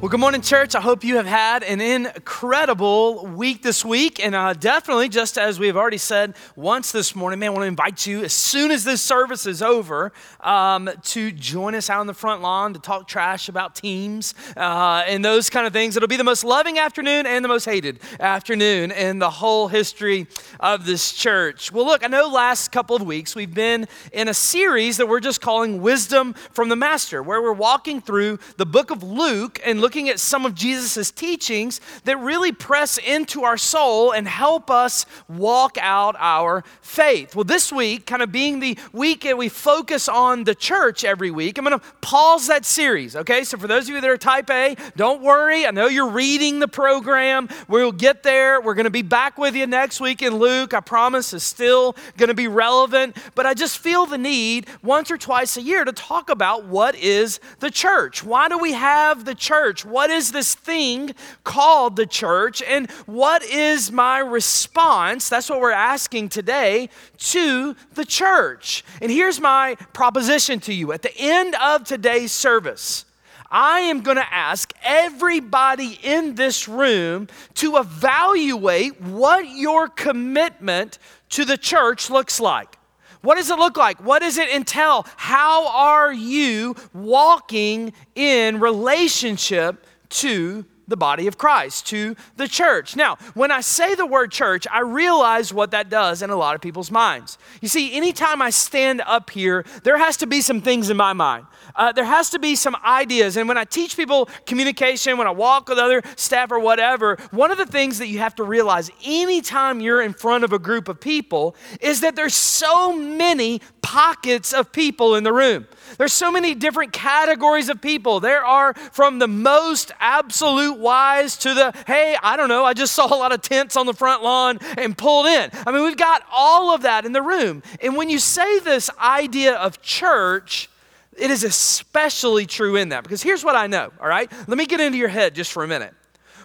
Well, good morning, church. I hope you have had an incredible week this week. And uh, definitely, just as we have already said once this morning, man, I want to invite you as soon as this service is over um, to join us out on the front lawn to talk trash about teams uh, and those kind of things. It'll be the most loving afternoon and the most hated afternoon in the whole history of this church. Well, look, I know last couple of weeks we've been in a series that we're just calling Wisdom from the Master, where we're walking through the book of Luke and looking looking at some of Jesus' teachings that really press into our soul and help us walk out our faith. Well, this week, kind of being the week that we focus on the church every week, I'm going to pause that series, okay? So for those of you that are type A, don't worry. I know you're reading the program. We'll get there. We're going to be back with you next week in Luke. I promise is still going to be relevant, but I just feel the need once or twice a year to talk about what is the church. Why do we have the church? Church? What is this thing called the church? And what is my response? That's what we're asking today to the church. And here's my proposition to you at the end of today's service. I am going to ask everybody in this room to evaluate what your commitment to the church looks like. What does it look like? What does it entail? How are you walking in relationship to the body of Christ, to the church. Now, when I say the word church, I realize what that does in a lot of people's minds. You see, anytime I stand up here, there has to be some things in my mind. Uh, there has to be some ideas. And when I teach people communication, when I walk with other staff or whatever, one of the things that you have to realize anytime you're in front of a group of people is that there's so many pockets of people in the room. There's so many different categories of people. There are from the most absolute wise to the, hey, I don't know, I just saw a lot of tents on the front lawn and pulled in. I mean, we've got all of that in the room. And when you say this idea of church, it is especially true in that because here's what I know, all right? Let me get into your head just for a minute.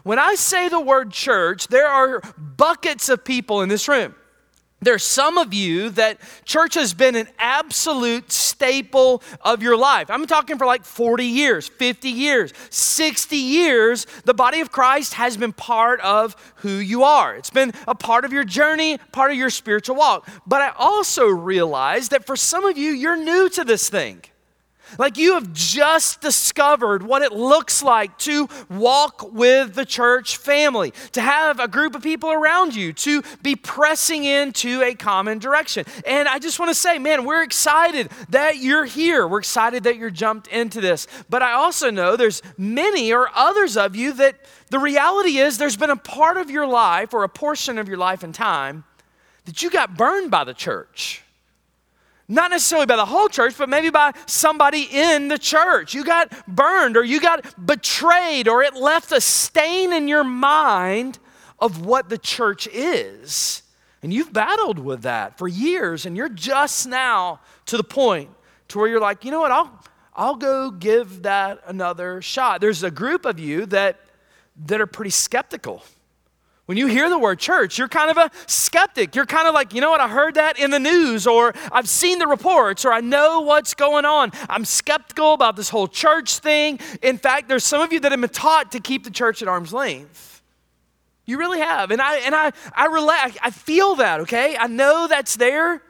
When I say the word church, there are buckets of people in this room. There's some of you that church has been an absolute staple of your life. I'm talking for like 40 years, 50 years, 60 years. The body of Christ has been part of who you are. It's been a part of your journey, part of your spiritual walk. But I also realize that for some of you, you're new to this thing. Like you have just discovered what it looks like to walk with the church family, to have a group of people around you, to be pressing into a common direction. And I just want to say, man, we're excited that you're here. We're excited that you're jumped into this. But I also know there's many or others of you that the reality is there's been a part of your life or a portion of your life and time that you got burned by the church. Not necessarily by the whole church, but maybe by somebody in the church. You got burned or you got betrayed or it left a stain in your mind of what the church is. And you've battled with that for years and you're just now to the point to where you're like, you know what, I'll, I'll go give that another shot. There's a group of you that, that are pretty skeptical when you hear the word church, you're kind of a skeptic. You're kind of like, you know what, I heard that in the news, or I've seen the reports, or I know what's going on. I'm skeptical about this whole church thing. In fact, there's some of you that have been taught to keep the church at arm's length. You really have. And I and I I relax. I feel that, okay? I know that's there.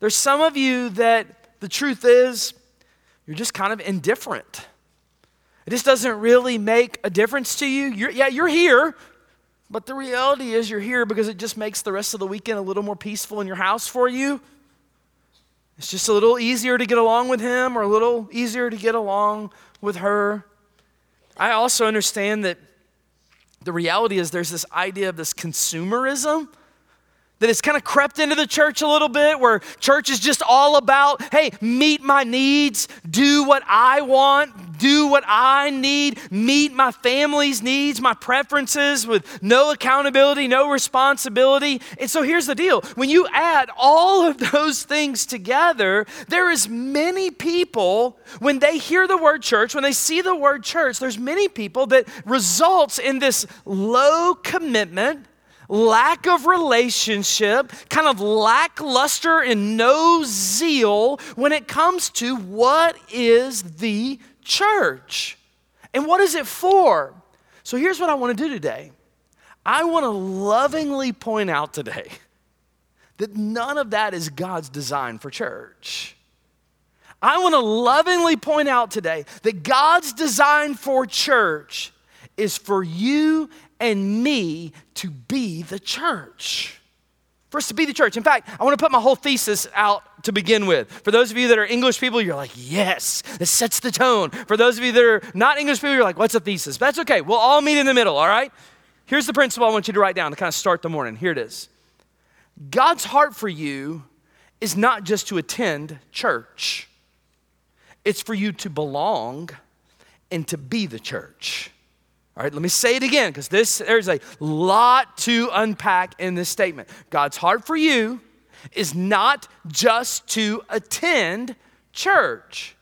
There's some of you that the truth is you're just kind of indifferent. It just doesn't really make a difference to you. You're, yeah, you're here. But the reality is, you're here because it just makes the rest of the weekend a little more peaceful in your house for you. It's just a little easier to get along with him or a little easier to get along with her. I also understand that the reality is there's this idea of this consumerism that has kind of crept into the church a little bit, where church is just all about, hey, meet my needs, do what I want, do what I need, meet my family's needs, my preferences with no accountability, no responsibility. And so here's the deal when you add all of those things together, there is many people, when they hear the word church, when they see the word church, there's many people that results in this low commitment lack of relationship, kind of lackluster and no zeal when it comes to what is the church and what is it for. So here's what I want to do today I want to lovingly point out today that none of that is God's design for church. I want to lovingly point out today that God's design for church is for you and me to be the church. For us to be the church. In fact, I want to put my whole thesis out to begin with. For those of you that are English people, you're like, yes, this sets the tone. For those of you that are not English people, you're like, what's a thesis? But that's okay. We'll all meet in the middle, all right? Here's the principle I want you to write down to kind of start the morning. Here it is God's heart for you is not just to attend church, it's for you to belong and to be the church. All right, let me say it again because this there's a lot to unpack in this statement. God's heart for you is not just to attend church.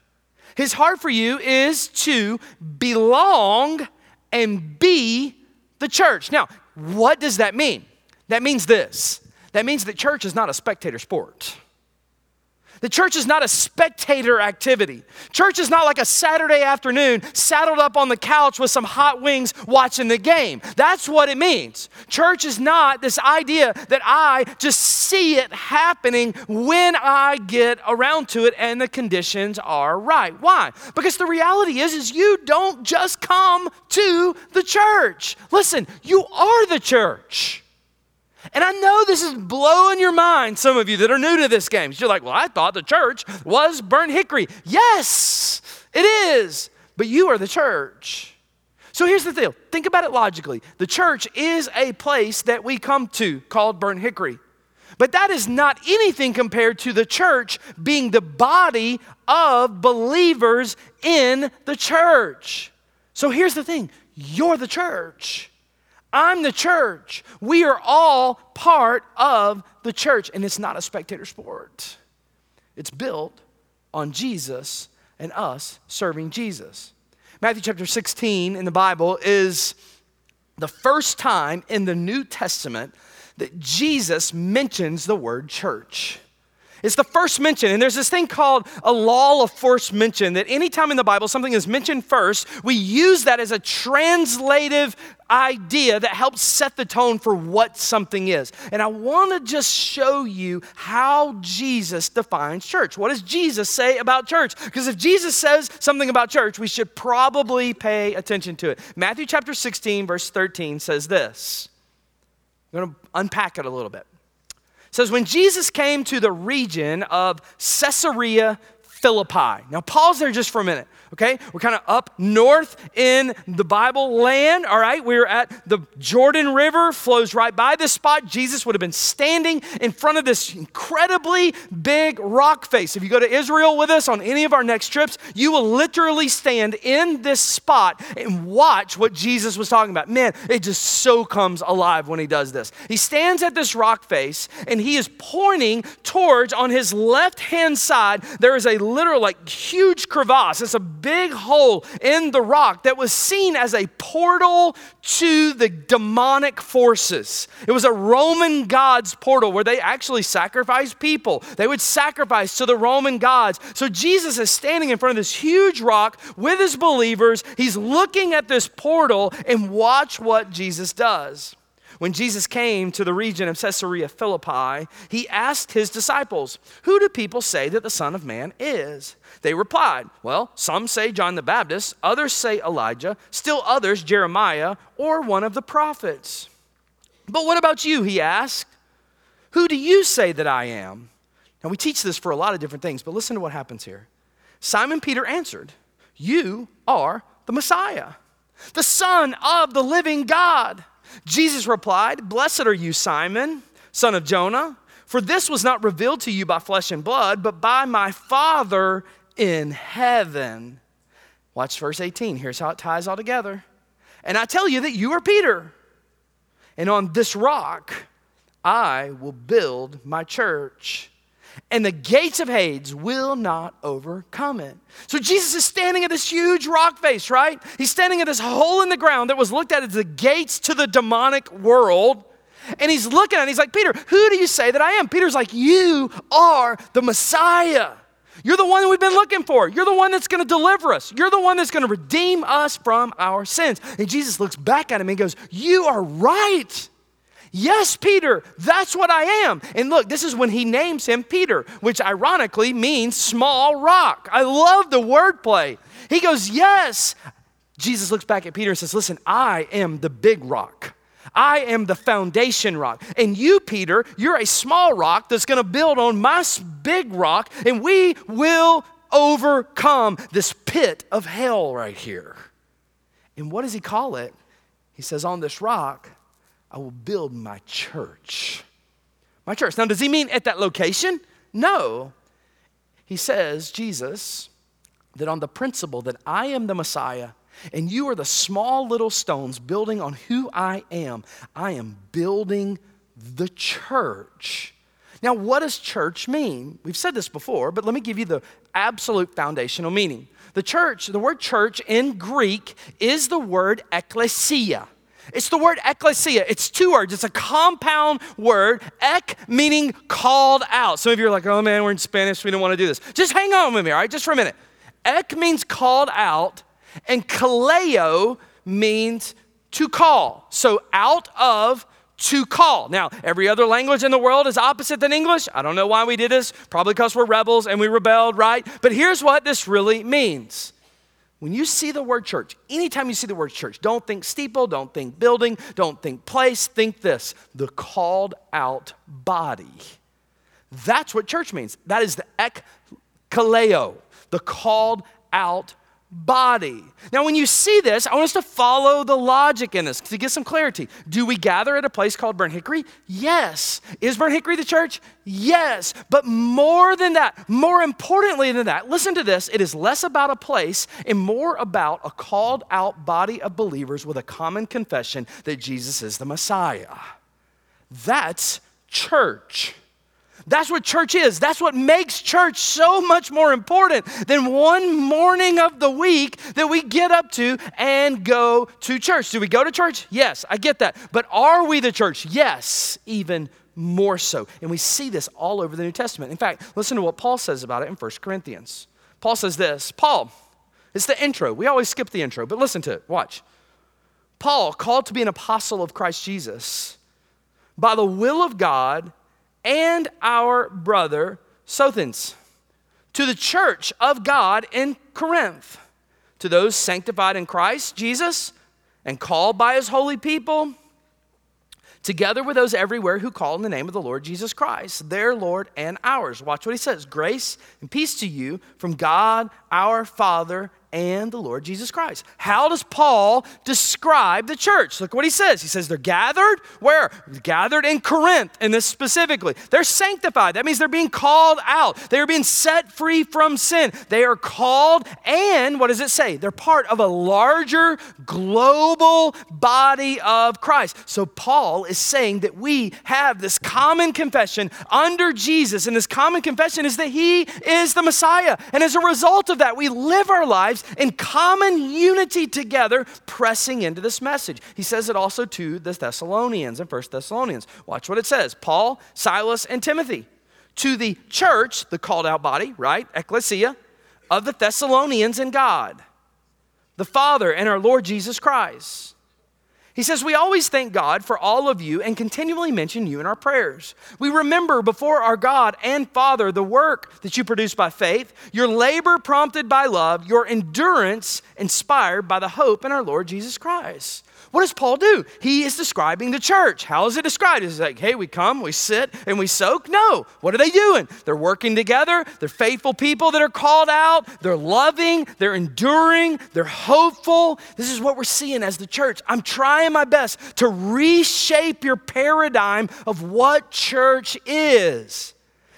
His heart for you is to belong and be the church. Now, what does that mean? That means this. That means that church is not a spectator sport. The church is not a spectator activity. Church is not like a Saturday afternoon saddled up on the couch with some hot wings watching the game. That's what it means. Church is not this idea that I just see it happening when I get around to it and the conditions are right. Why? Because the reality is is you don't just come to the church. Listen, you are the church. And I know this is blowing your mind, some of you that are new to this game. You're like, well, I thought the church was burnt hickory. Yes, it is, but you are the church. So here's the deal think about it logically. The church is a place that we come to called burnt hickory. But that is not anything compared to the church being the body of believers in the church. So here's the thing you're the church. I'm the church. We are all part of the church, and it's not a spectator sport. It's built on Jesus and us serving Jesus. Matthew chapter 16 in the Bible is the first time in the New Testament that Jesus mentions the word church. It's the first mention, and there's this thing called a law of first mention that anytime in the Bible something is mentioned first, we use that as a translative idea that helps set the tone for what something is. And I want to just show you how Jesus defines church. What does Jesus say about church? Because if Jesus says something about church, we should probably pay attention to it. Matthew chapter 16, verse 13 says this. I'm going to unpack it a little bit says, When Jesus came to the region of Caesarea Philippi. Now, pause there just for a minute okay? We're kind of up north in the Bible land, all right? We're at the Jordan River, flows right by this spot. Jesus would have been standing in front of this incredibly big rock face. If you go to Israel with us on any of our next trips, you will literally stand in this spot and watch what Jesus was talking about. Man, it just so comes alive when he does this. He stands at this rock face and he is pointing towards on his left hand side, there is a literal, like, huge crevasse. It's a big hole in the rock that was seen as a portal to the demonic forces. It was a Roman god's portal where they actually sacrificed people. They would sacrifice to the Roman gods. So Jesus is standing in front of this huge rock with his believers. He's looking at this portal and watch what Jesus does. When Jesus came to the region of Caesarea Philippi, he asked his disciples, Who do people say that the Son of Man is? They replied, Well, some say John the Baptist, others say Elijah, still others Jeremiah or one of the prophets. But what about you? He asked. Who do you say that I am? Now, we teach this for a lot of different things, but listen to what happens here. Simon Peter answered, You are the Messiah, the Son of the living God. Jesus replied, Blessed are you, Simon son of Jonah? For this was not revealed to you by flesh and blood, but by my Father in heaven. Watch verse 18. Here's how it ties all together. And I tell you that you are Peter, and on this rock I will build my church and the gates of Hades will not overcome it. So Jesus is standing at this huge rock face, right? He's standing at this hole in the ground that was looked at as the gates to the demonic world. And he's looking at it, he's like, Peter, who do you say that I am? Peter's like, You are the Messiah. You're the one we've been looking for. You're the one that's going to deliver us. You're the one that's going to redeem us from our sins. And Jesus looks back at him and goes, You are right. Yes, Peter, that's what I am. And look, this is when he names him Peter, which ironically means small rock. I love the wordplay. He goes, Yes. Jesus looks back at Peter and says, Listen, I am the big rock. I am the foundation rock. And you, Peter, you're a small rock that's going to build on my big rock, and we will overcome this pit of hell right here. And what does he call it? He says, On this rock, I will build my church. My church. Now, does he mean at that location? No. He says, Jesus, that on the principle that I am the Messiah, and you are the small little stones building on who I am. I am building the church. Now, what does church mean? We've said this before, but let me give you the absolute foundational meaning. The church, the word church in Greek is the word ecclesia. It's the word ecclesia. It's two words. It's a compound word. Ek meaning called out. Some of you are like, oh man, we're in Spanish. We don't want to do this. Just hang on with me, all right? Just for a minute. Ek means called out, and kaleo means to call. So out of to call. Now, every other language in the world is opposite than English. I don't know why we did this. Probably because we're rebels and we rebelled, right? But here's what this really means. When you see the word church, anytime you see the word church, don't think steeple, don't think building, don't think place, think this the called out body. That's what church means. That is the ekkaleo, the called out body. Now, when you see this, I want us to follow the logic in this to get some clarity. Do we gather at a place called Burnt Hickory? Yes. Is Burnt Hickory the church? Yes. But more than that, more importantly than that, listen to this it is less about a place and more about a called out body of believers with a common confession that Jesus is the Messiah. That's church. That's what church is. That's what makes church so much more important than one morning of the week that we get up to and go to church. Do we go to church? Yes, I get that. But are we the church? Yes, even more so. And we see this all over the New Testament. In fact, listen to what Paul says about it in 1 Corinthians. Paul says this Paul, it's the intro. We always skip the intro, but listen to it. Watch. Paul, called to be an apostle of Christ Jesus, by the will of God, and our brother Sosthenes, to the church of God in Corinth, to those sanctified in Christ Jesus and called by his holy people, together with those everywhere who call in the name of the Lord Jesus Christ, their Lord and ours. Watch what he says grace and peace to you from God our Father and the Lord Jesus Christ. How does Paul describe the church? Look what he says. He says they're gathered where? Gathered in Corinth, and this specifically. They're sanctified. That means they're being called out. They are being set free from sin. They are called, and what does it say? They're part of a larger global body of Christ. So Paul is saying that we have this common confession under Jesus, and this common confession is that he is the Messiah. And as a result of that, we live our lives in common unity together, pressing into this message. He says it also to the Thessalonians in 1 Thessalonians. Watch what it says Paul, Silas, and Timothy. To the church, the called out body, right? Ecclesia, of the Thessalonians in God, the Father and our Lord Jesus Christ. He says, We always thank God for all of you and continually mention you in our prayers. We remember before our God and Father the work that you produce by faith, your labor prompted by love, your endurance inspired by the hope in our Lord Jesus Christ. What does Paul do? He is describing the church. How is it described? Is it like, hey, we come, we sit, and we soak? No. What are they doing? They're working together. They're faithful people that are called out. They're loving. They're enduring. They're hopeful. This is what we're seeing as the church. I'm trying my best to reshape your paradigm of what church is.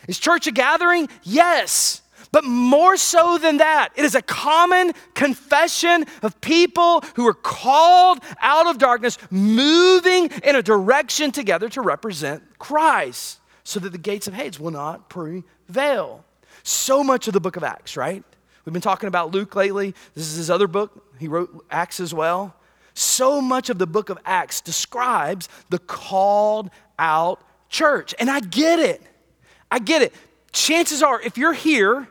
Is church a gathering? Yes. But more so than that, it is a common confession of people who are called out of darkness, moving in a direction together to represent Christ, so that the gates of Hades will not prevail. So much of the book of Acts, right? We've been talking about Luke lately. This is his other book. He wrote Acts as well. So much of the book of Acts describes the called out church. And I get it. I get it. Chances are, if you're here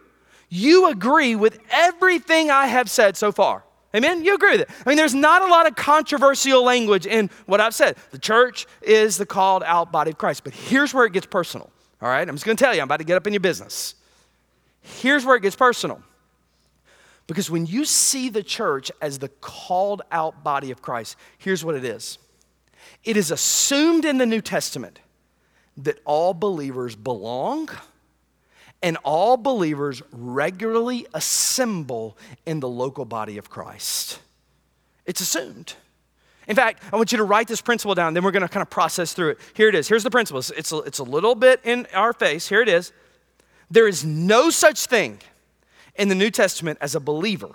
you agree with everything I have said so far. Amen? You agree with it. I mean, there's not a lot of controversial language in what I've said. The church is the called out body of Christ. But here's where it gets personal. All right? I'm just going to tell you, I'm about to get up in your business. Here's where it gets personal. Because when you see the church as the called out body of Christ, here's what it is it is assumed in the New Testament that all believers belong and all believers regularly assemble in the local body of Christ. It's assumed. In fact, I want you to write this principle down, then we're going to kind of process through it. Here it is. Here's the principle. It's a, it's a little bit in our face. Here it is. There is no such thing in the New Testament as a believer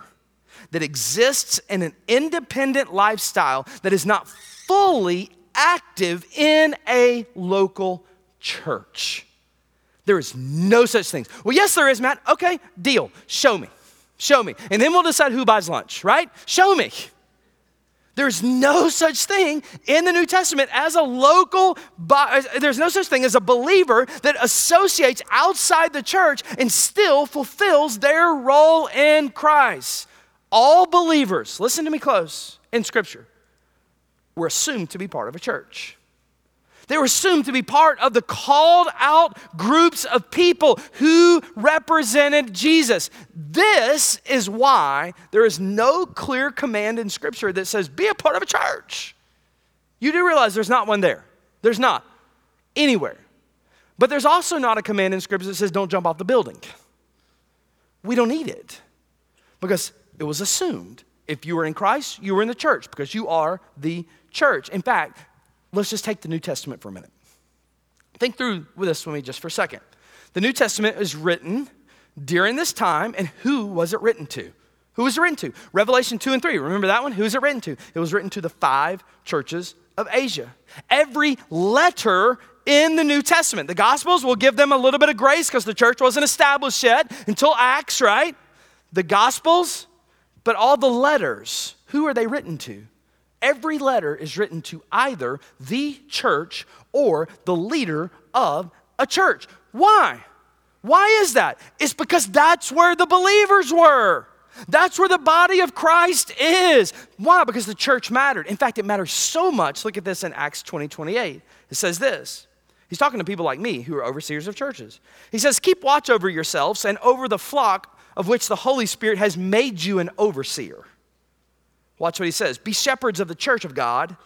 that exists in an independent lifestyle that is not fully active in a local church. There is no such thing. Well, yes, there is, Matt. Okay, deal. Show me. Show me. And then we'll decide who buys lunch, right? Show me. There's no such thing in the New Testament as a local, there's no such thing as a believer that associates outside the church and still fulfills their role in Christ. All believers, listen to me close, in Scripture, were assumed to be part of a church. They were assumed to be part of the called out groups of people who represented Jesus. This is why there is no clear command in Scripture that says, be a part of a church. You do realize there's not one there. There's not anywhere. But there's also not a command in Scripture that says, don't jump off the building. We don't need it because it was assumed. If you were in Christ, you were in the church because you are the church. In fact, let's just take the New Testament for a minute. Think through with this with me just for a second. The New Testament is written during this time, and who was it written to? Who was it written to? Revelation 2 and 3. Remember that one? Who is it written to? It was written to the five churches of Asia. Every letter in the New Testament, the Gospels will give them a little bit of grace because the church wasn't established yet until Acts, right? The Gospels, but all the letters, who are they written to? Every letter is written to either the church or the leader of a church. Why? Why is that? It's because that's where the believers were. That's where the body of Christ is. Why? Because the church mattered. In fact, it matters so much. Look at this in Acts 20 28. It says this. He's talking to people like me who are overseers of churches. He says, Keep watch over yourselves and over the flock of which the Holy Spirit has made you an overseer. Watch what he says Be shepherds of the church of God,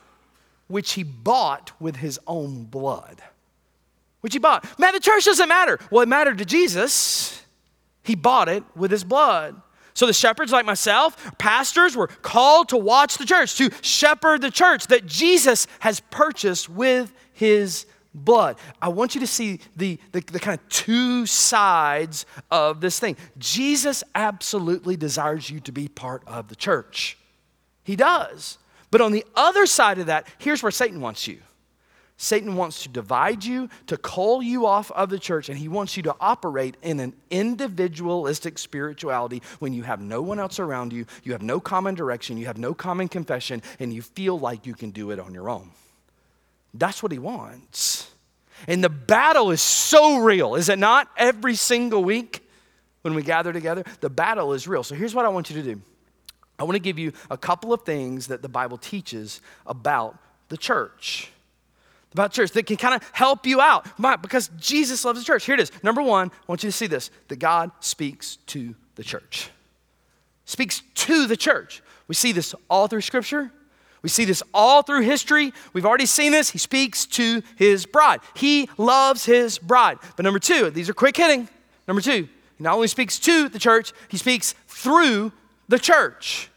which he bought with his own blood. Which he bought. Man, the church doesn't matter. Well, it mattered to Jesus. He bought it with his blood. So the shepherds, like myself, pastors, were called to watch the church, to shepherd the church that Jesus has purchased with his blood. I want you to see the, the, the, kind of two sides of this thing. Jesus absolutely desires you to be part of the church. He does. But on the other side of that, here's where Satan wants you. Satan wants to divide you, to call you off of the church, and he wants you to operate in an individualistic spirituality when you have no one else around you, you have no common direction, you have no common confession, and you feel like you can do it on your own. That's what he wants. And the battle is so real, is it not? Every single week when we gather together, the battle is real. So here's what I want you to do. I want to give you a couple of things that the Bible teaches about the church. About church that can kind of help you out because Jesus loves the church. Here it is. Number one, I want you to see this that God speaks to the church. Speaks to the church. We see this all through Scripture. We see this all through history. We've already seen this. He speaks to his bride. He loves his bride. But number two, these are quick hitting. Number two, he not only speaks to the church, he speaks through the church.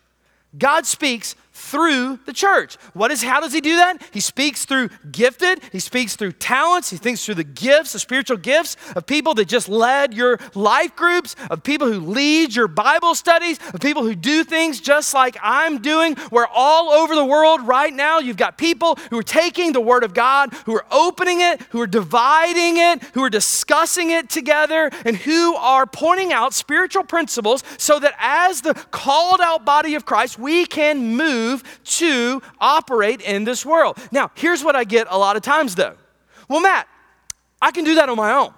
God speaks through the church. What is how does he do that? He speaks through gifted, he speaks through talents, he thinks through the gifts, the spiritual gifts of people that just led your life groups, of people who lead your Bible studies, of people who do things just like I'm doing. Where all over the world right now you've got people who are taking the word of God, who are opening it, who are dividing it, who are discussing it together and who are pointing out spiritual principles so that as the called out body of Christ, we can move to operate in this world. Now, here's what I get a lot of times though. Well, Matt, I can do that on my own.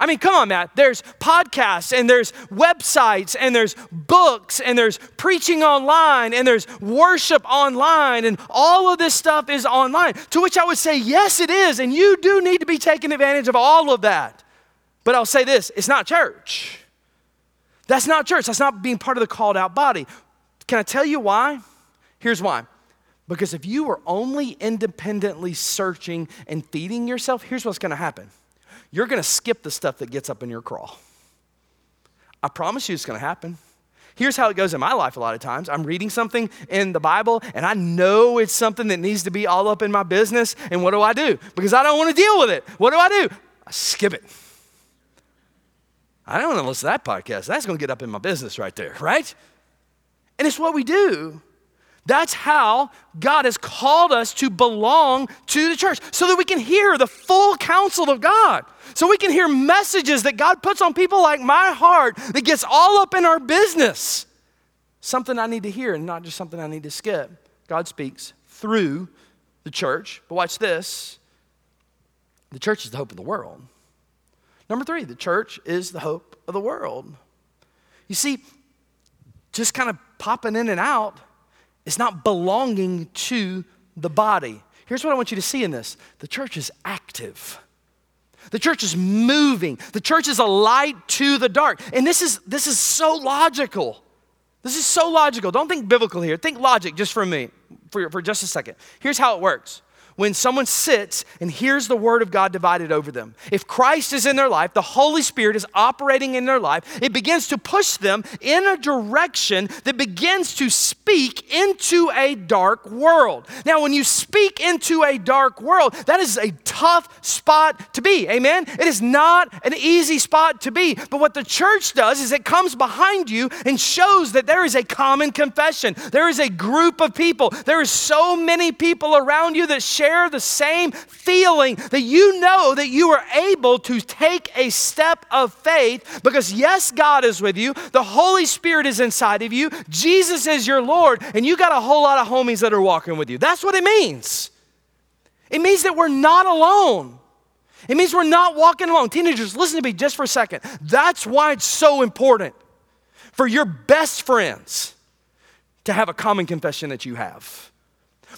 I mean, come on, Matt. There's podcasts and there's websites and there's books and there's preaching online and there's worship online and all of this stuff is online. To which I would say, yes, it is. And you do need to be taking advantage of all of that. But I'll say this it's not church. That's not church. That's not being part of the called out body. Can I tell you why? Here's why. Because if you are only independently searching and feeding yourself, here's what's going to happen you're going to skip the stuff that gets up in your crawl. I promise you it's going to happen. Here's how it goes in my life a lot of times. I'm reading something in the Bible and I know it's something that needs to be all up in my business. And what do I do? Because I don't want to deal with it. What do I do? I skip it. I don't want to listen to that podcast. That's going to get up in my business right there, right? And it's what we do. That's how God has called us to belong to the church so that we can hear the full counsel of God. So we can hear messages that God puts on people like my heart that gets all up in our business. Something I need to hear and not just something I need to skip. God speaks through the church. But watch this the church is the hope of the world. Number three, the church is the hope of the world. You see, just kind of popping in and out is not belonging to the body. Here's what I want you to see in this the church is active. The church is moving. The church is a light to the dark. And this is this is so logical. This is so logical. Don't think biblical here. Think logic just for me, for, for just a second. Here's how it works when someone sits and hears the word of God divided over them. If Christ is in their life, the Holy Spirit is operating in their life, it begins to push them in a direction that begins to speak into a dark world. Now, when you speak into a dark world, that is a tough spot to be. Amen? It is not an easy spot to be. But what the church does is it comes behind you and shows that there is a common confession. There is a group of people. There are so many people around you that share share the same feeling that you know that you are able to take a step of faith because, yes, God is with you, the Holy Spirit is inside of you, Jesus is your Lord, and you got a whole lot of homies that are walking with you. That's what it means. It means that we're not alone. It means we're not walking alone. Teenagers, listen to me just for a second. That's why it's so important for your best friends to have a common confession that you have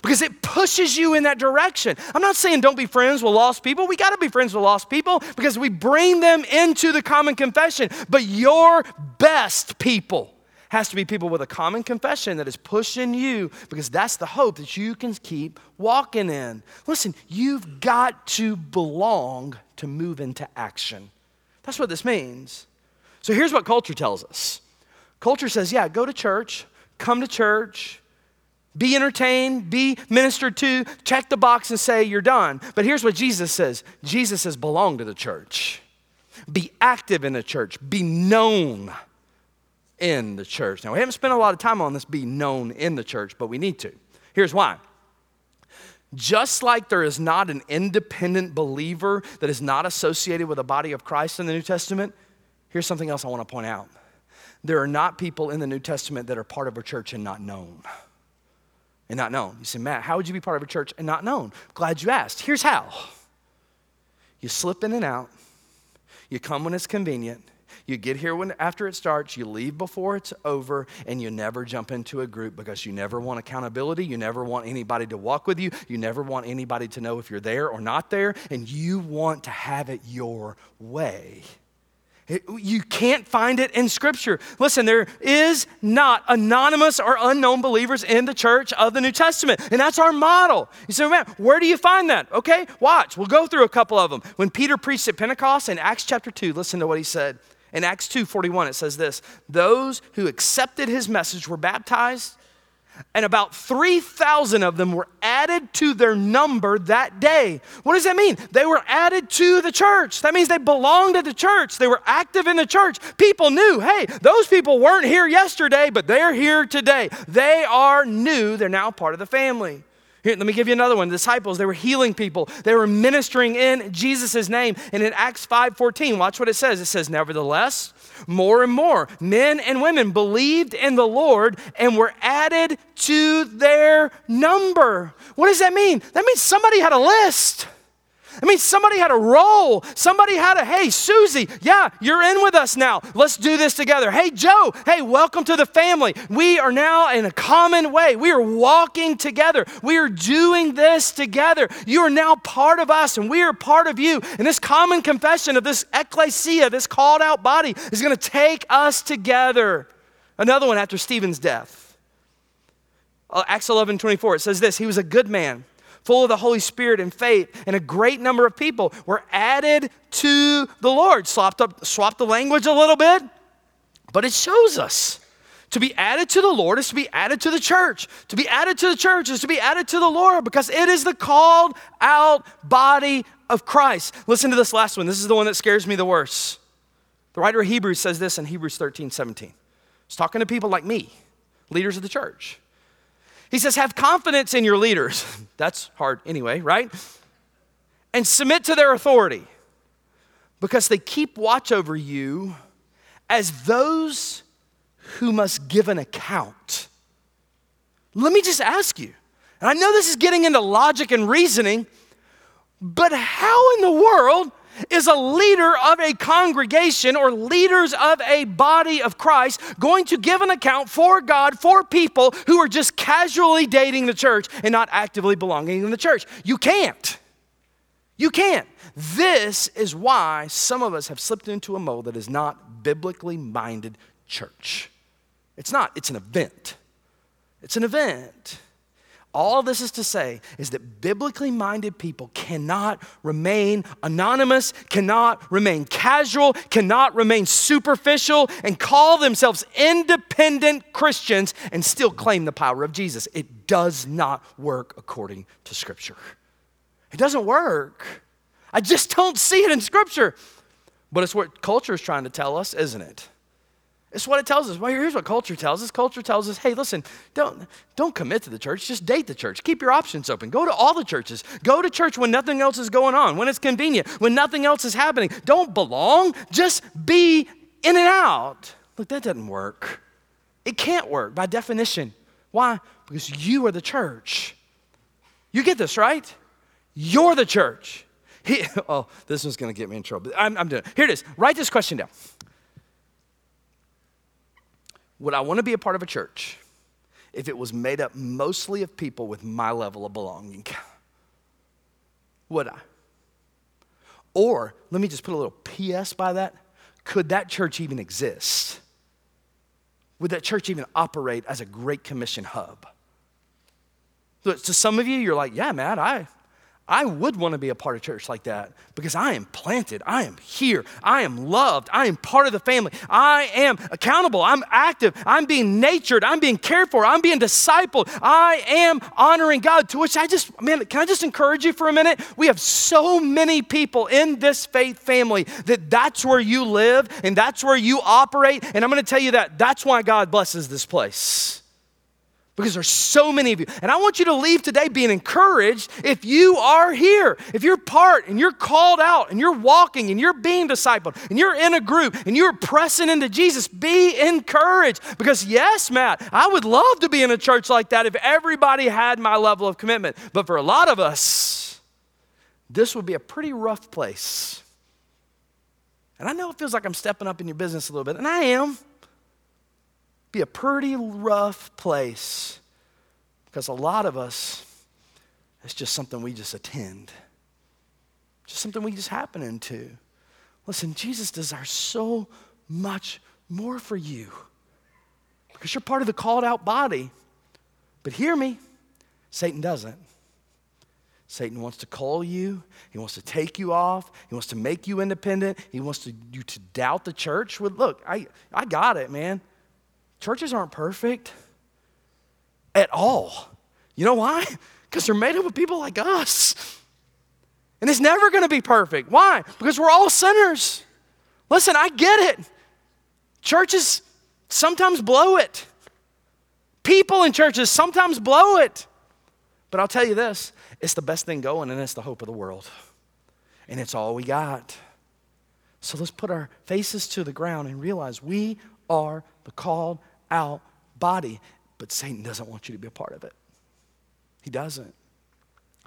because it pushes you in that direction. I'm not saying don't be friends with lost people. We got to be friends with lost people because we bring them into the common confession. But your best people has to be people with a common confession that is pushing you because that's the hope that you can keep walking in. Listen, you've got to belong to move into action. That's what this means. So here's what culture tells us culture says, yeah, go to church, come to church be entertained, be ministered to, check the box and say you're done. But here's what Jesus says Jesus says, belong to the church, be active in the church, be known in the church. Now, we haven't spent a lot of time on this, be known in the church, but we need to. Here's why. Just like there is not an independent believer that is not associated with the body of Christ in the New Testament, here's something else I want to point out. There are not people in the New Testament that are part of a church and not known and not known. You say, Matt, how would you be part of a church and not known? Glad you asked. Here's how you slip in and out, you come when it's convenient. You get here when after it starts, you leave before it's over, and you never jump into a group because you never want accountability. You never want anybody to walk with you. You never want anybody to know if you're there or not there, and you want to have it your way. You can't find it in Scripture. Listen, there is not anonymous or unknown believers in the church of the New Testament. And that's our model. You say, man, where do you find that? Okay, watch. We'll go through a couple of them. When Peter preached at Pentecost in Acts chapter 2, listen to what he said. In Acts 2:41 it says this, those who accepted his message were baptized and about 3,000 of them were added to their number that day. What does that mean? They were added to the church. That means they belonged to the church. They were active in the church. People knew, hey, those people weren't here yesterday, but they're here today. They are new. They're now part of the family. Here, let me give you another one. The disciples, they were healing people. They were ministering in Jesus' name. And in Acts 5:14, watch what it says. It says, Nevertheless, more and more men and women believed in the Lord and were added to their number. What does that mean? That means somebody had a list. I mean, somebody had a roll. Somebody had a, hey, Susie, yeah, you're in with us now. Let's do this together. Hey, Joe, hey, welcome to the family. We are now in a common way. We are walking together. We are doing this together. You are now part of us, and we are part of you. And this common confession of this ecclesia, this called out body, is going to take us together. Another one after Stephen's death. Uh, Acts 11 24, it says this He was a good man full of the Holy Spirit and faith, and a great number of people were added to the Lord. Swapped, up, swapped the language a little bit, but it shows us. To be added to the Lord is to be added to the church. To be added to the church is to be added to the Lord because it is the called out body of Christ. Listen to this last one. This is the one that scares me the worst. The writer of Hebrews says this in Hebrews 13 17. He's talking to people like me, leaders of the church. He says, Have confidence in your leaders. That's hard anyway, right? And submit to their authority because they keep watch over you as those who must give an account. Let me just ask you, and I know this is getting into logic and reasoning, but how in the world is a leader of a congregation or leaders of a body of Christ going to give an account for God for people who are just casually dating the church and not actively belonging in the church? You can't. You can't. This is why some of us have slipped into a mold that is not biblically minded church. It's not, it's an event. It's an event. All this is to say is that biblically minded people cannot remain anonymous, cannot remain casual, cannot remain superficial, and call themselves independent Christians and still claim the power of Jesus. It does not work according to Scripture. It doesn't work. I just don't see it in Scripture. But it's what culture is trying to tell us, isn't it? It's what it tells us. Well, here's what culture tells us. Culture tells us, hey, listen, don't, don't commit to the church. Just date the church. Keep your options open. Go to all the churches. Go to church when nothing else is going on, when it's convenient, when nothing else is happening. Don't belong. Just be in and out. Look, that doesn't work. It can't work by definition. Why? Because you are the church. You get this, right? You're the church. He, oh, this one's going to get me in trouble. I'm, I'm doing it. Here it is. Write this question down. Would I want to be a part of a church if it was made up mostly of people with my level of belonging? Would I? Or, let me just put a little PS by that. Could that church even exist? Would that church even operate as a Great Commission hub? So, to some of you, you're like, yeah, man, I, I would want to be a part of church like that because I am planted. I am here. I am loved. I am part of the family. I am accountable. I'm active. I'm being natured. I'm being cared for. I'm being discipled. I am honoring God. To which I just, man, can I just encourage you for a minute? We have so many people in this faith family that that's where you live and that's where you operate. And I'm going to tell you that that's why God blesses this place because there's so many of you. And I want you to leave today being encouraged if you are here, if you're part and you're called out and you're walking and you're being discipled and you're in a group and you're pressing into Jesus, be encouraged. Because, yes, Matt, I would love to be in a church like that if everybody had my level of commitment. But for a lot of us, this would be a pretty rough place. And I know it feels like I'm stepping up in your business a little bit, and I am be a pretty rough place because a lot of us, it's just something we just attend, just something we just happen into. Listen, Jesus desires so much more for you because you're part of the called out body. But hear me, Satan doesn't. Satan wants to call you. He wants to take you off. He wants to make you independent. He wants to, you to doubt the church. Well, look, I, I got it, man. Churches aren't perfect at all. You know why? Because they're made up of people like us. And it's never going to be perfect. Why? Because we're all sinners. Listen, I get it. Churches sometimes blow it. People in churches sometimes blow it. But I'll tell you this it's the best thing going, and it's the hope of the world. And it's all we got. So let's put our faces to the ground and realize we are the called out body. But Satan doesn't want you to be a part of it. He doesn't.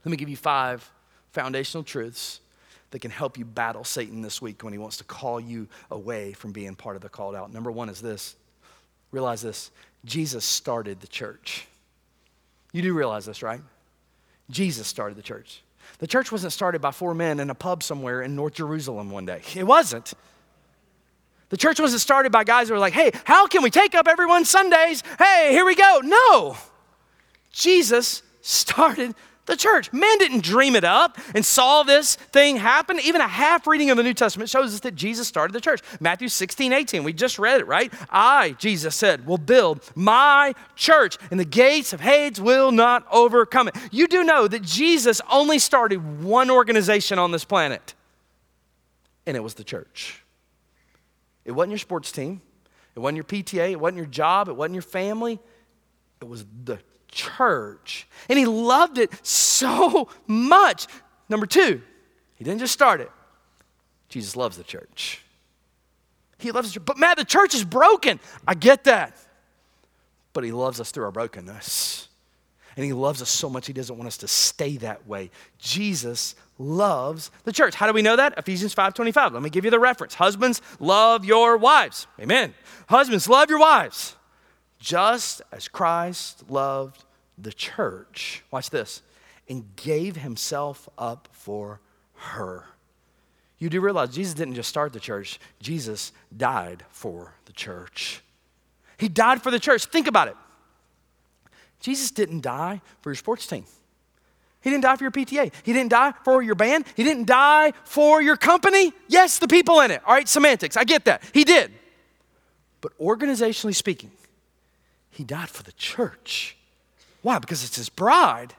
Let me give you five foundational truths that can help you battle Satan this week when he wants to call you away from being part of the called out. Number one is this realize this Jesus started the church. You do realize this, right? Jesus started the church. The church wasn't started by four men in a pub somewhere in North Jerusalem one day. It wasn't. The church wasn't started by guys who were like, hey, how can we take up everyone's Sundays? Hey, here we go. No. Jesus started the church. Man didn't dream it up and saw this thing happen. Even a half reading of the New Testament shows us that Jesus started the church. Matthew 16, 18. We just read it, right? I, Jesus said, will build my church, and the gates of Hades will not overcome it. You do know that Jesus only started one organization on this planet, and it was the church. It wasn't your sports team, it wasn't your PTA, it wasn't your job, it wasn't your family. It was the church. And he loved it so much. Number two, he didn't just start it, Jesus loves the church. He loves the church. But Matt, the church is broken. I get that. But he loves us through our brokenness. And he loves us so much, he doesn't want us to stay that way. Jesus loves the church. How do we know that? Ephesians 5:25. Let me give you the reference. Husbands, love your wives. Amen. Husbands, love your wives just as Christ loved the church, watch this, and gave himself up for her. You do realize Jesus didn't just start the church, Jesus died for the church. He died for the church. Think about it. Jesus didn't die for your sports team. He didn't die for your PTA. He didn't die for your band. He didn't die for your company. Yes, the people in it. All right, semantics. I get that. He did. But organizationally speaking, he died for the church. Why? Because it's his bride.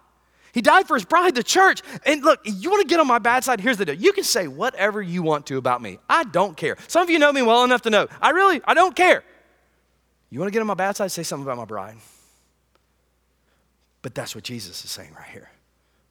He died for his bride, the church. And look, you want to get on my bad side? Here's the deal. You can say whatever you want to about me. I don't care. Some of you know me well enough to know I really, I don't care. You want to get on my bad side? Say something about my bride. But that's what Jesus is saying right here.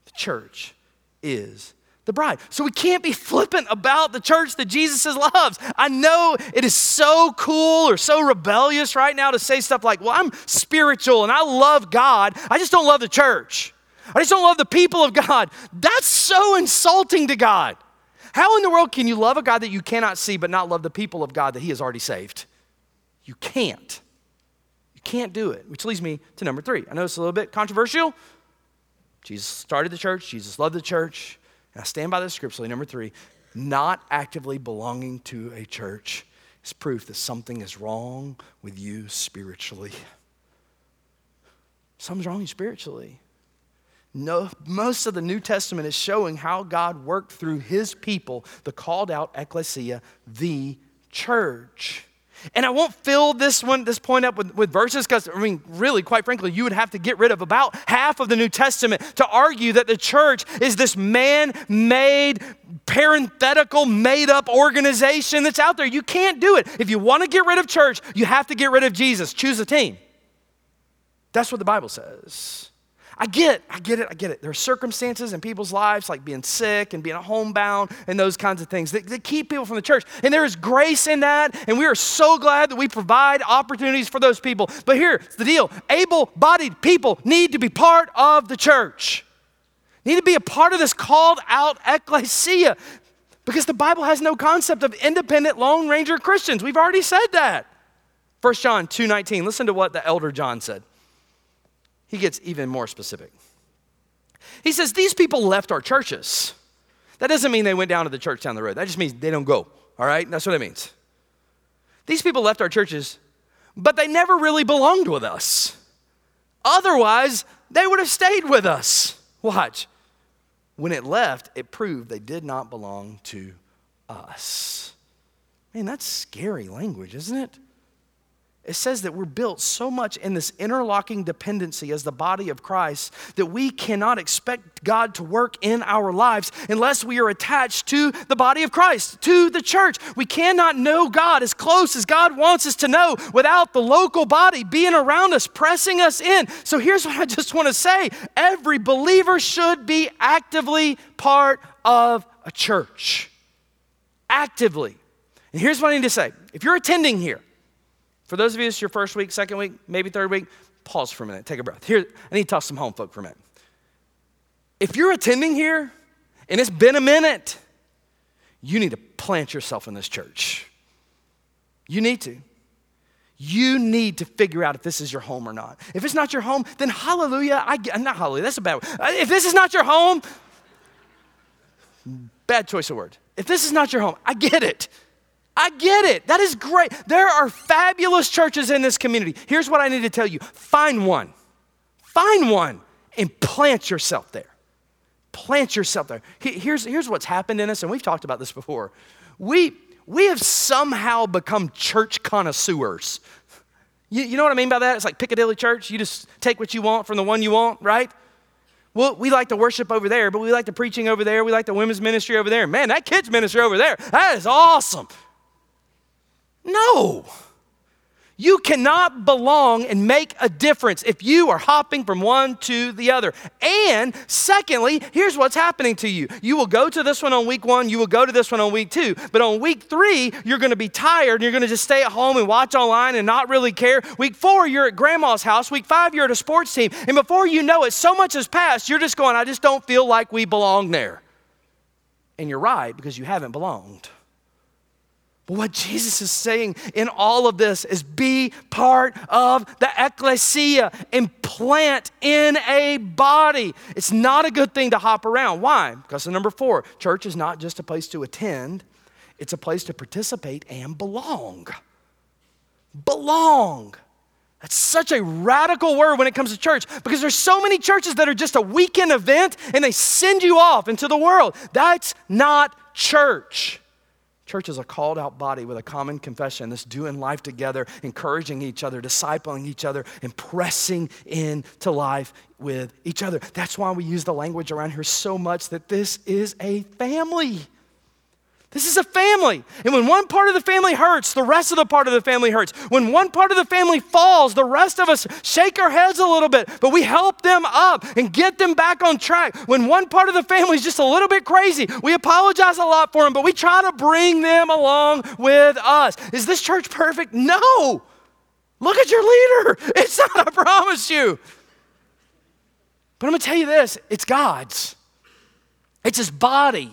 The church is the bride. So we can't be flippant about the church that Jesus loves. I know it is so cool or so rebellious right now to say stuff like, well, I'm spiritual and I love God. I just don't love the church. I just don't love the people of God. That's so insulting to God. How in the world can you love a God that you cannot see but not love the people of God that He has already saved? You can't. Can't do it, which leads me to number three. I know it's a little bit controversial. Jesus started the church, Jesus loved the church. And I stand by this scripturally. Number three, not actively belonging to a church is proof that something is wrong with you spiritually. Something's wrong spiritually. No, most of the New Testament is showing how God worked through his people, the called out ecclesia, the church. And I won't fill this one, this point up with, with verses because, I mean, really, quite frankly, you would have to get rid of about half of the New Testament to argue that the church is this man made, parenthetical, made up organization that's out there. You can't do it. If you want to get rid of church, you have to get rid of Jesus. Choose a team. That's what the Bible says. I get it, I get it, I get it. There are circumstances in people's lives, like being sick and being homebound and those kinds of things, that, that keep people from the church. And there is grace in that, and we are so glad that we provide opportunities for those people. But here's the deal able bodied people need to be part of the church, need to be a part of this called out ecclesia. Because the Bible has no concept of independent Lone Ranger Christians. We've already said that. 1 John 2:19. Listen to what the elder John said he gets even more specific. He says, These people left our churches. That doesn't mean they went down to the church down the road. That just means they don't go. all right? That's what it means. These people left our churches, but they never really belonged with us. Otherwise, they would have stayed with us. Watch. When it left, it proved they did not belong to us. Man, that's scary language, isn't it? It says that we're built so much in this interlocking dependency as the body of Christ that we cannot expect God to work in our lives unless we are attached to the body of Christ, to the church. We cannot know God as close as God wants us to know without the local body being around us, pressing us in. So here's what I just want to say every believer should be actively part of a church. Actively. And here's what I need to say if you're attending here, for those of you, it's your first week, second week, maybe third week, pause for a minute, take a breath. Here, I need to talk some home folk for a minute. If you're attending here and it's been a minute, you need to plant yourself in this church. You need to. You need to figure out if this is your home or not. If it's not your home, then hallelujah. I get, not hallelujah, that's a bad word. Uh, if this is not your home, bad choice of word. If this is not your home, I get it. I get it. That is great. There are fabulous churches in this community. Here's what I need to tell you find one, find one, and plant yourself there. Plant yourself there. Here's, here's what's happened in us, and we've talked about this before. We, we have somehow become church connoisseurs. You, you know what I mean by that? It's like Piccadilly Church. You just take what you want from the one you want, right? Well, we like to worship over there, but we like the preaching over there. We like the women's ministry over there. Man, that kids' ministry over there, that is awesome. No. You cannot belong and make a difference if you are hopping from one to the other. And secondly, here's what's happening to you. You will go to this one on week one, you will go to this one on week two, but on week three, you're gonna be tired and you're gonna just stay at home and watch online and not really care. Week four, you're at grandma's house. Week five, you're at a sports team. And before you know it, so much has passed, you're just going, I just don't feel like we belong there. And you're right because you haven't belonged. But what Jesus is saying in all of this is be part of the ecclesia and plant in a body. It's not a good thing to hop around. Why? Because number four, church is not just a place to attend, it's a place to participate and belong. Belong. That's such a radical word when it comes to church because there's so many churches that are just a weekend event and they send you off into the world. That's not church. Church is a called out body with a common confession that's doing life together, encouraging each other, discipling each other, and pressing into life with each other. That's why we use the language around here so much that this is a family. This is a family. And when one part of the family hurts, the rest of the part of the family hurts. When one part of the family falls, the rest of us shake our heads a little bit, but we help them up and get them back on track. When one part of the family is just a little bit crazy, we apologize a lot for them, but we try to bring them along with us. Is this church perfect? No. Look at your leader. It's not, I promise you. But I'm going to tell you this it's God's, it's His body.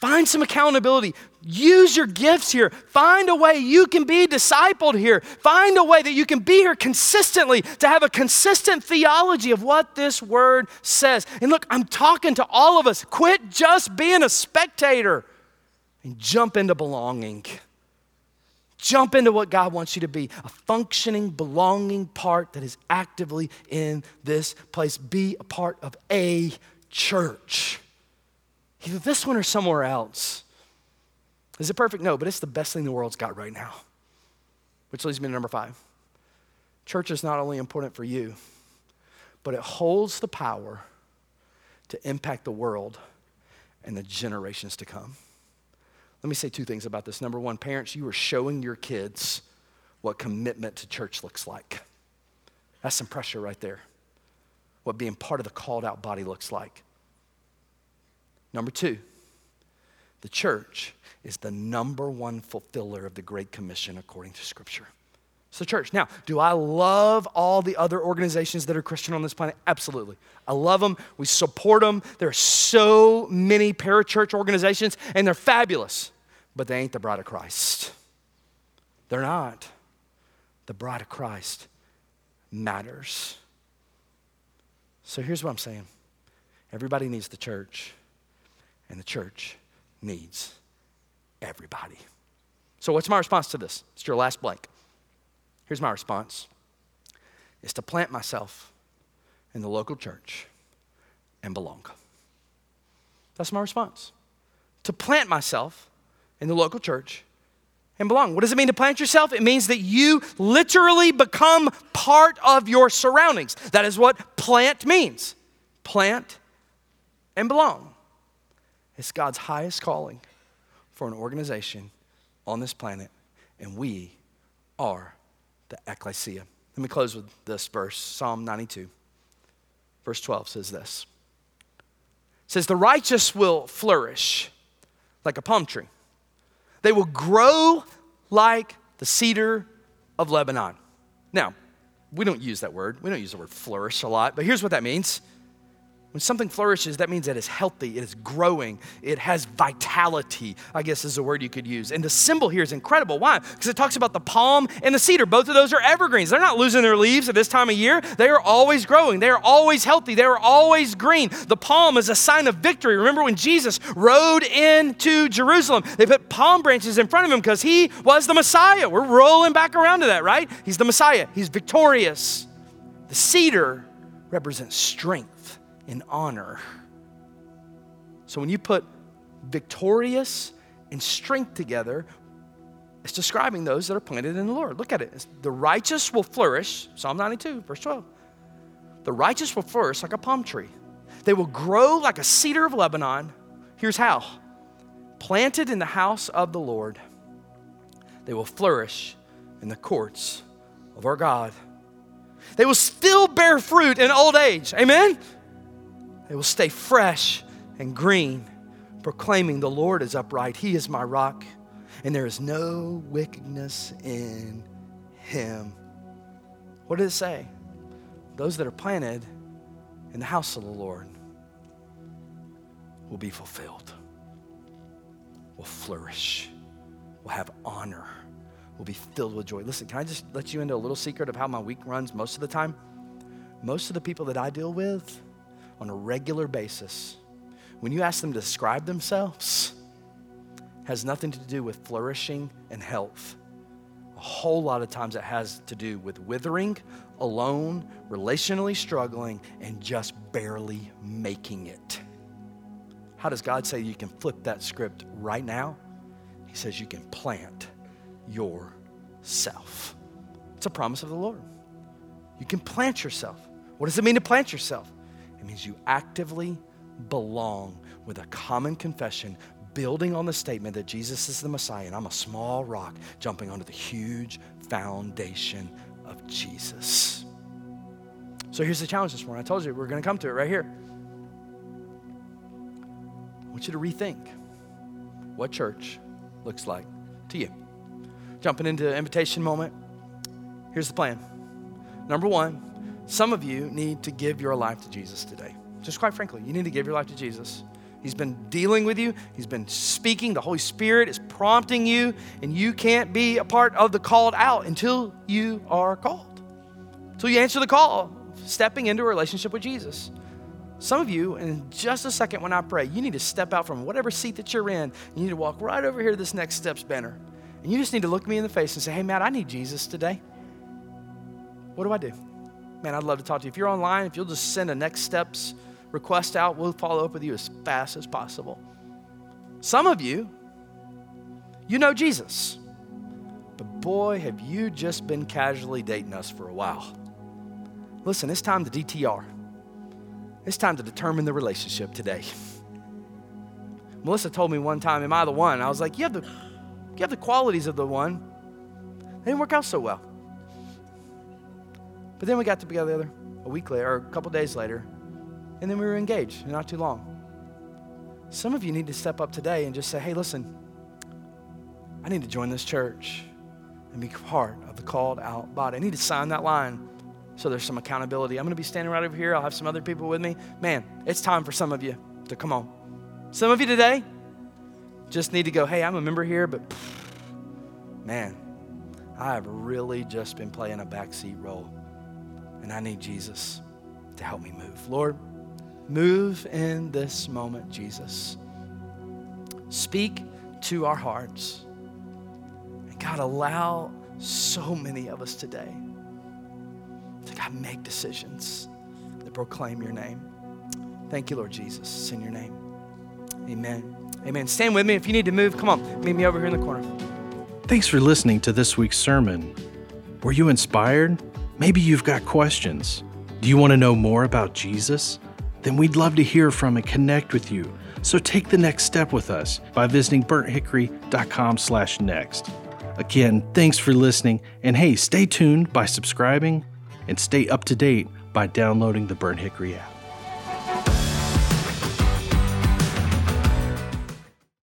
Find some accountability. Use your gifts here. Find a way you can be discipled here. Find a way that you can be here consistently to have a consistent theology of what this word says. And look, I'm talking to all of us. Quit just being a spectator and jump into belonging. Jump into what God wants you to be a functioning, belonging part that is actively in this place. Be a part of a church. Either this one or somewhere else. Is it perfect? No, but it's the best thing the world's got right now. Which leads me to number five. Church is not only important for you, but it holds the power to impact the world and the generations to come. Let me say two things about this. Number one, parents, you are showing your kids what commitment to church looks like. That's some pressure right there. What being part of the called out body looks like. Number two, the church is the number one fulfiller of the Great Commission according to Scripture. It's the church. Now, do I love all the other organizations that are Christian on this planet? Absolutely. I love them. We support them. There are so many parachurch organizations, and they're fabulous, but they ain't the bride of Christ. They're not. The bride of Christ matters. So here's what I'm saying everybody needs the church and the church needs everybody. So, what's my response to this? It's your last blank. Here's my response is to plant myself in the local church and belong. That's my response. To plant myself in the local church and belong. What does it mean to plant yourself? It means that you literally become part of your surroundings. That is what plant means. Plant and belong. It's God's highest calling for an organization on this planet, and we are the ecclesia. Let me close with this verse Psalm 92, verse 12 says this. It says, The righteous will flourish like a palm tree they will grow like the cedar of Lebanon. Now, we don't use that word. We don't use the word flourish a lot, but here's what that means when something flourishes, that means that it's healthy, it is growing, it has vitality, I guess is a word you could use. And the symbol here is incredible. Why? Because it talks about the palm and the cedar. Both of those are evergreens. They're not losing their leaves at this time of year. They are always growing, they are always healthy, they are always green. The palm is a sign of victory. Remember when Jesus rode into Jerusalem, they put palm branches in front of him because he was the Messiah. We're rolling back around to that, right? He's the Messiah, he's victorious. The cedar represents strength in honor. So when you put victorious and strength together, it's describing those that are planted in the Lord. Look at it. It's, the righteous will flourish, Psalm 92, verse 12. The righteous will flourish like a palm tree. They will grow like a cedar of Lebanon. Here's how planted in the house of the Lord, they will flourish in the courts of our God. They will still bear fruit in old age. Amen? They will stay fresh and green, proclaiming, The Lord is upright, He is my rock, and there is no wickedness in Him. What does it say? Those that are planted in the house of the Lord will be fulfilled, will flourish, will have honor, will be filled with joy. Listen, can I just let you into a little secret of how my week runs most of the time? Most of the people that I deal with, on a regular basis, when you ask them to describe themselves, has nothing to do with flourishing and health. A whole lot of times it has to do with withering, alone, relationally struggling, and just barely making it. How does God say you can flip that script right now? He says you can plant yourself. It's a promise of the Lord. You can plant yourself. What does it mean to plant yourself? It means you actively belong with a common confession building on the statement that Jesus is the Messiah and I'm a small rock jumping onto the huge foundation of Jesus. So here's the challenge this morning. I told you we're going to come to it right here. I want you to rethink what church looks like to you. Jumping into invitation moment. Here's the plan. Number one, some of you need to give your life to Jesus today. Just quite frankly, you need to give your life to Jesus. He's been dealing with you, He's been speaking. The Holy Spirit is prompting you, and you can't be a part of the called out until you are called. Until you answer the call, stepping into a relationship with Jesus. Some of you, in just a second when I pray, you need to step out from whatever seat that you're in. You need to walk right over here to this next steps banner. And you just need to look me in the face and say, Hey, Matt, I need Jesus today. What do I do? Man, I'd love to talk to you. If you're online, if you'll just send a next steps request out, we'll follow up with you as fast as possible. Some of you, you know Jesus, but boy, have you just been casually dating us for a while. Listen, it's time to DTR. It's time to determine the relationship today. Melissa told me one time, Am I the one? I was like, You have the, you have the qualities of the one. They didn't work out so well. But then we got together a week later, or a couple days later, and then we were engaged not too long. Some of you need to step up today and just say, hey, listen, I need to join this church and be part of the called out body. I need to sign that line so there's some accountability. I'm going to be standing right over here. I'll have some other people with me. Man, it's time for some of you to come on. Some of you today just need to go, hey, I'm a member here, but man, I have really just been playing a backseat role and I need Jesus to help me move. Lord, move in this moment, Jesus. Speak to our hearts. And God, allow so many of us today to God make decisions that proclaim your name. Thank you, Lord Jesus. It's in your name. Amen. Amen. Stand with me. If you need to move, come on. Meet me over here in the corner. Thanks for listening to this week's sermon. Were you inspired? Maybe you've got questions. Do you want to know more about Jesus? Then we'd love to hear from and connect with you. So take the next step with us by visiting burnthickory.com/next. Again, thanks for listening, and hey, stay tuned by subscribing and stay up to date by downloading the Burnt Hickory app.